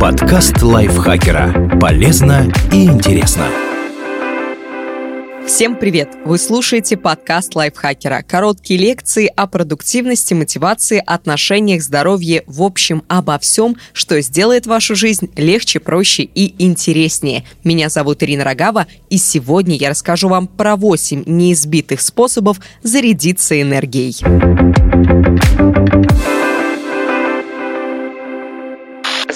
Подкаст лайфхакера. Полезно и интересно. Всем привет! Вы слушаете подкаст лайфхакера. Короткие лекции о продуктивности, мотивации, отношениях, здоровье, в общем, обо всем, что сделает вашу жизнь легче, проще и интереснее. Меня зовут Ирина Рогава, и сегодня я расскажу вам про 8 неизбитых способов зарядиться энергией.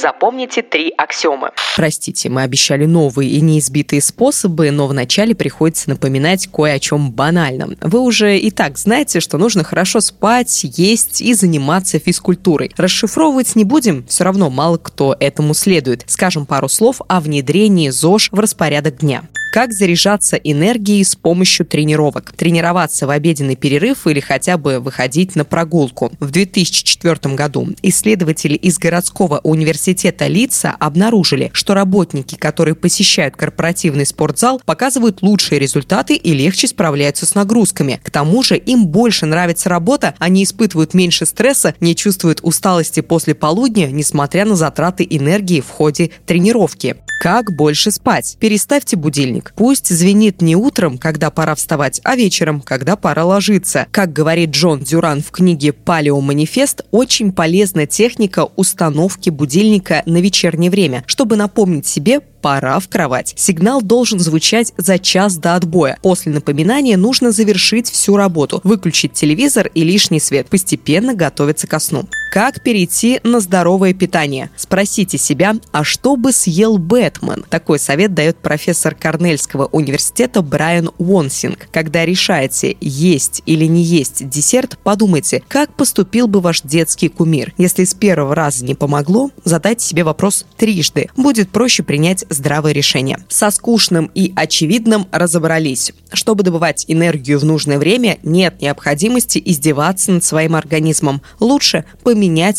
Запомните три аксиомы. Простите, мы обещали новые и неизбитые способы, но вначале приходится напоминать кое о чем банальном. Вы уже и так знаете, что нужно хорошо спать, есть и заниматься физкультурой. Расшифровывать не будем, все равно мало кто этому следует. Скажем пару слов о внедрении ЗОЖ в распорядок дня. Как заряжаться энергией с помощью тренировок? Тренироваться в обеденный перерыв или хотя бы выходить на прогулку. В 2004 году исследователи из городского университета Лица обнаружили, что работники, которые посещают корпоративный спортзал, показывают лучшие результаты и легче справляются с нагрузками. К тому же им больше нравится работа, они испытывают меньше стресса, не чувствуют усталости после полудня, несмотря на затраты энергии в ходе тренировки. Как больше спать? Переставьте будильник. Пусть звенит не утром, когда пора вставать, а вечером, когда пора ложиться. Как говорит Джон Дюран в книге «Палео Манифест», очень полезна техника установки будильника на вечернее время, чтобы напомнить себе пора в кровать. Сигнал должен звучать за час до отбоя. После напоминания нужно завершить всю работу, выключить телевизор и лишний свет, постепенно готовиться ко сну. Как перейти на здоровое питание? Спросите себя, а что бы съел Бэтмен? Такой совет дает профессор Корнельского университета Брайан Уонсинг. Когда решаете, есть или не есть десерт, подумайте, как поступил бы ваш детский кумир. Если с первого раза не помогло, задайте себе вопрос трижды. Будет проще принять здравое решение. Со скучным и очевидным разобрались. Чтобы добывать энергию в нужное время, нет необходимости издеваться над своим организмом. Лучше поменять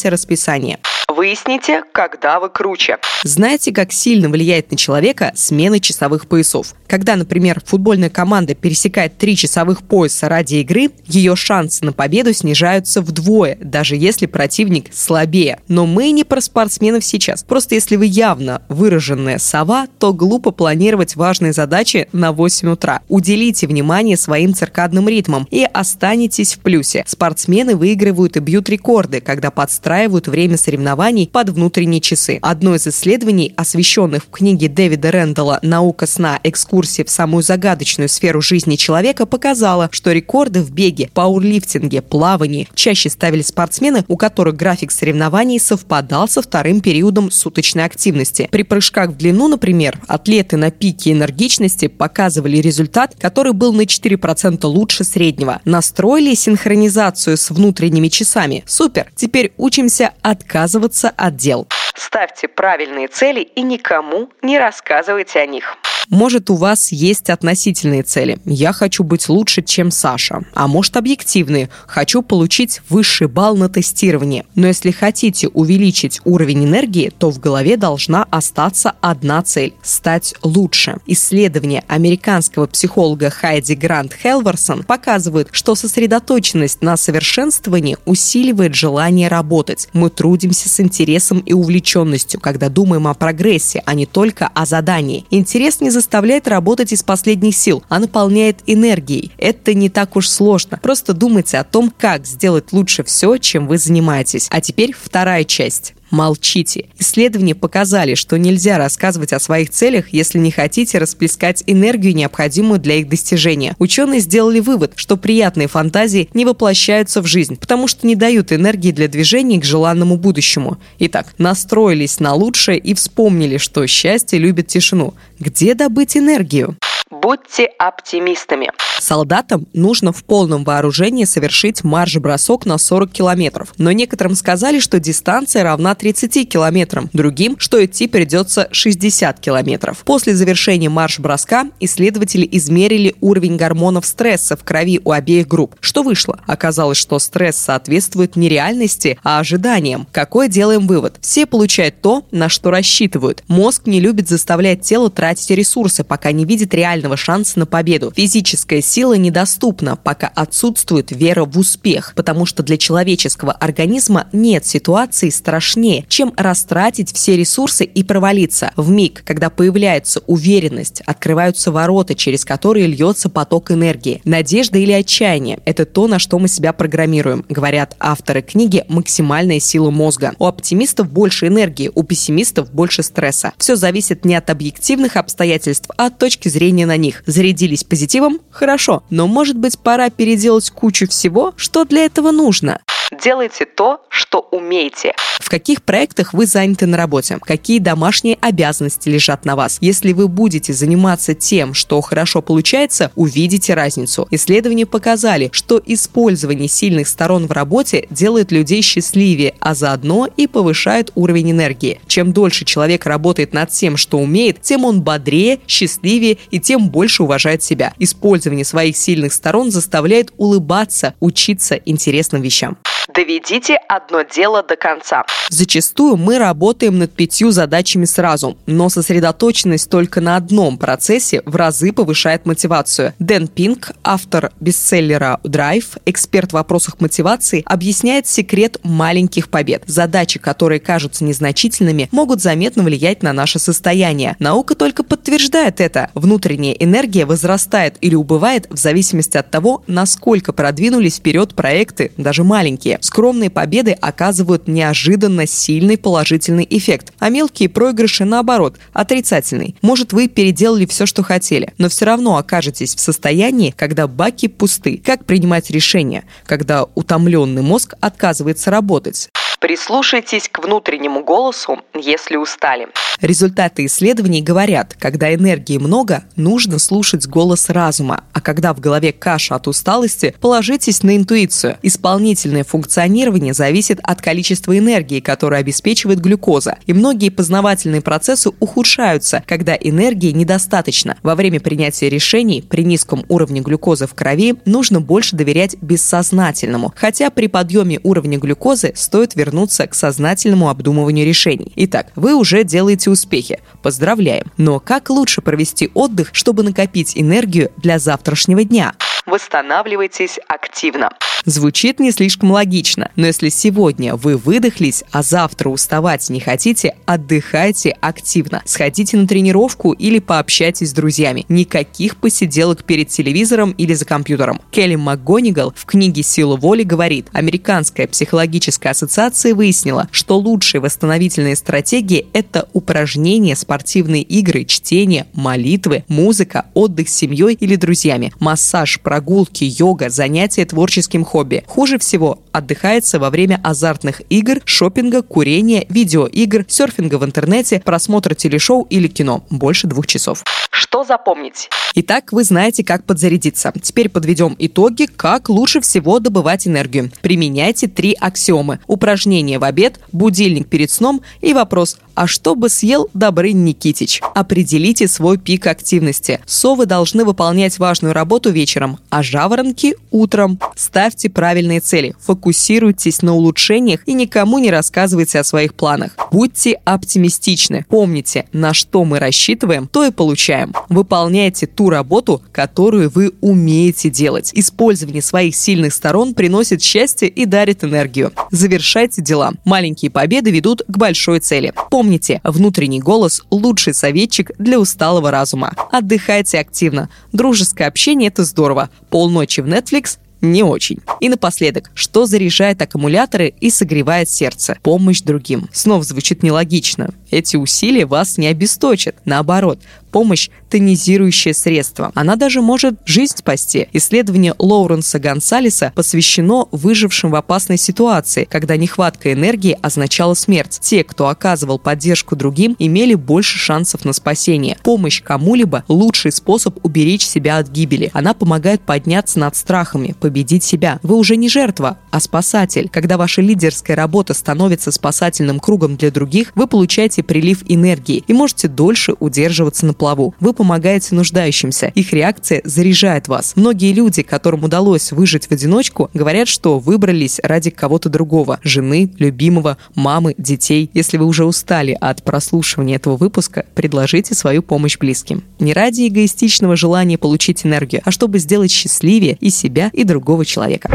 расписание. Выясните, когда вы круче. Знаете, как сильно влияет на человека смена часовых поясов? Когда, например, футбольная команда пересекает три часовых пояса ради игры, ее шансы на победу снижаются вдвое, даже если противник слабее. Но мы не про спортсменов сейчас. Просто если вы явно выраженная сова, то глупо планировать важные задачи на 8 утра. Уделите внимание своим циркадным ритмам и останетесь в плюсе. Спортсмены выигрывают и бьют рекорды, когда подстраивают время соревнований соревнований под внутренние часы. Одно из исследований, освещенных в книге Дэвида Рэндалла «Наука сна. Экскурсии в самую загадочную сферу жизни человека» показало, что рекорды в беге, пауэрлифтинге, плавании чаще ставили спортсмены, у которых график соревнований совпадал со вторым периодом суточной активности. При прыжках в длину, например, атлеты на пике энергичности показывали результат, который был на 4% лучше среднего. Настроили синхронизацию с внутренними часами. Супер! Теперь учимся отказываться отказываться от дел. Ставьте правильные цели и никому не рассказывайте о них. Может, у вас есть относительные цели. Я хочу быть лучше, чем Саша. А может, объективные. Хочу получить высший балл на тестировании. Но если хотите увеличить уровень энергии, то в голове должна остаться одна цель – стать лучше. Исследование американского психолога Хайди Грант Хелверсон показывает, что сосредоточенность на совершенствовании усиливает желание работать. Мы трудимся с интересом и увлеченностью, когда думаем о прогрессе, а не только о задании. Интерес не заставляет работать из последних сил, а наполняет энергией. Это не так уж сложно. Просто думайте о том, как сделать лучше все, чем вы занимаетесь. А теперь вторая часть молчите. Исследования показали, что нельзя рассказывать о своих целях, если не хотите расплескать энергию, необходимую для их достижения. Ученые сделали вывод, что приятные фантазии не воплощаются в жизнь, потому что не дают энергии для движения к желанному будущему. Итак, настроились на лучшее и вспомнили, что счастье любит тишину. Где добыть энергию? Будьте оптимистами. Солдатам нужно в полном вооружении совершить марш-бросок на 40 километров. Но некоторым сказали, что дистанция равна 30 километрам, другим, что идти придется 60 километров. После завершения марш-броска исследователи измерили уровень гормонов стресса в крови у обеих групп. Что вышло? Оказалось, что стресс соответствует не реальности, а ожиданиям. Какой делаем вывод? Все получают то, на что рассчитывают. Мозг не любит заставлять тело тратить ресурсы, пока не видит реальность реального шанса на победу. Физическая сила недоступна, пока отсутствует вера в успех, потому что для человеческого организма нет ситуации страшнее, чем растратить все ресурсы и провалиться. В миг, когда появляется уверенность, открываются ворота, через которые льется поток энергии. Надежда или отчаяние – это то, на что мы себя программируем, говорят авторы книги «Максимальная сила мозга». У оптимистов больше энергии, у пессимистов больше стресса. Все зависит не от объективных обстоятельств, а от точки зрения на них. Зарядились позитивом? Хорошо. Но может быть пора переделать кучу всего, что для этого нужно? Делайте то, что умеете. В каких проектах вы заняты на работе? Какие домашние обязанности лежат на вас? Если вы будете заниматься тем, что хорошо получается, увидите разницу. Исследования показали, что использование сильных сторон в работе делает людей счастливее, а заодно и повышает уровень энергии. Чем дольше человек работает над тем, что умеет, тем он бодрее, счастливее и тем больше уважает себя. Использование своих сильных сторон заставляет улыбаться, учиться интересным вещам. Доведите одно дело до конца. Зачастую мы работаем над пятью задачами сразу, но сосредоточенность только на одном процессе в разы повышает мотивацию. Дэн Пинк, автор бестселлера «Драйв», эксперт в вопросах мотивации, объясняет секрет маленьких побед. Задачи, которые кажутся незначительными, могут заметно влиять на наше состояние. Наука только подтверждает это. Внутренняя энергия возрастает или убывает в зависимости от того, насколько продвинулись вперед проекты, даже маленькие. Скромные победы оказывают неожиданно сильный положительный эффект, а мелкие проигрыши, наоборот, отрицательный. Может, вы переделали все, что хотели, но все равно окажетесь в состоянии, когда баки пусты. Как принимать решения, когда утомленный мозг отказывается работать? Прислушайтесь к внутреннему голосу, если устали. Результаты исследований говорят, когда энергии много, нужно слушать голос разума, а когда в голове каша от усталости, положитесь на интуицию. Исполнительное функционирование зависит от количества энергии, которую обеспечивает глюкоза, и многие познавательные процессы ухудшаются, когда энергии недостаточно. Во время принятия решений при низком уровне глюкозы в крови нужно больше доверять бессознательному, хотя при подъеме уровня глюкозы стоит вернуться вернуться к сознательному обдумыванию решений. Итак, вы уже делаете успехи. Поздравляем. Но как лучше провести отдых, чтобы накопить энергию для завтрашнего дня? Восстанавливайтесь активно. Звучит не слишком логично, но если сегодня вы выдохлись, а завтра уставать не хотите, отдыхайте активно. Сходите на тренировку или пообщайтесь с друзьями. Никаких посиделок перед телевизором или за компьютером. Келли МакГонигал в книге «Сила воли» говорит, Американская психологическая ассоциация выяснила, что лучшие восстановительные стратегии – это упражнения, спортивные игры, чтение, молитвы, музыка, отдых с семьей или друзьями, массаж, прогулки, йога, занятия творческим хобби. Хуже всего отдыхается во время азартных игр, шопинга, курения, видеоигр, серфинга в интернете, просмотра телешоу или кино. Больше двух часов. Что запомнить? Итак, вы знаете, как подзарядиться. Теперь подведем итоги, как лучше всего добывать энергию. Применяйте три аксиомы. Упражнение в обед, будильник перед сном и вопрос «А что бы съел Добрын Никитич?» Определите свой пик активности. Совы должны выполнять важную работу вечером, а жаворонки – утром. Ставьте правильные цели, фокусируйтесь на улучшениях и никому не рассказывайте о своих планах. Будьте оптимистичны. Помните, на что мы рассчитываем, то и получаем. Выполняйте ту работу, которую вы умеете делать. Использование своих сильных сторон приносит счастье и дарит энергию. Завершайте дела. Маленькие победы ведут к большой цели. Помните, внутренний голос – лучший советчик для усталого разума. Отдыхайте активно. Дружеское общение – это здорово. Полночи в Netflix не очень. И напоследок, что заряжает аккумуляторы и согревает сердце? Помощь другим. Снова звучит нелогично. Эти усилия вас не обесточат. Наоборот, помощь – тонизирующее средство. Она даже может жизнь спасти. Исследование Лоуренса Гонсалеса посвящено выжившим в опасной ситуации, когда нехватка энергии означала смерть. Те, кто оказывал поддержку другим, имели больше шансов на спасение. Помощь кому-либо – лучший способ уберечь себя от гибели. Она помогает подняться над страхами, победить себя. Вы уже не жертва, а спасатель. Когда ваша лидерская работа становится спасательным кругом для других, вы получаете прилив энергии и можете дольше удерживаться на плаву. Вы помогаете нуждающимся. Их реакция заряжает вас. Многие люди, которым удалось выжить в одиночку, говорят, что выбрались ради кого-то другого. Жены, любимого, мамы, детей. Если вы уже устали от прослушивания этого выпуска, предложите свою помощь близким. Не ради эгоистичного желания получить энергию, а чтобы сделать счастливее и себя, и другого человека.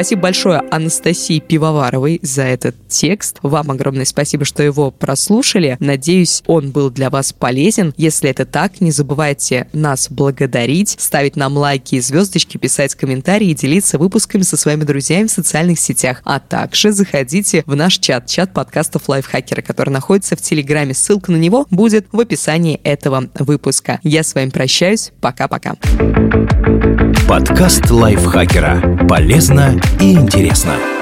Спасибо большое Анастасии Пивоваровой за этот текст. Вам огромное спасибо, что его прослушали. Надеюсь, он был для вас полезен. Если это так, не забывайте нас благодарить, ставить нам лайки и звездочки, писать комментарии и делиться выпусками со своими друзьями в социальных сетях. А также заходите в наш чат, чат подкастов Лайфхакера, который находится в Телеграме. Ссылка на него будет в описании этого выпуска. Я с вами прощаюсь. Пока-пока. Подкаст Лайфхакера. Полезно и интересно.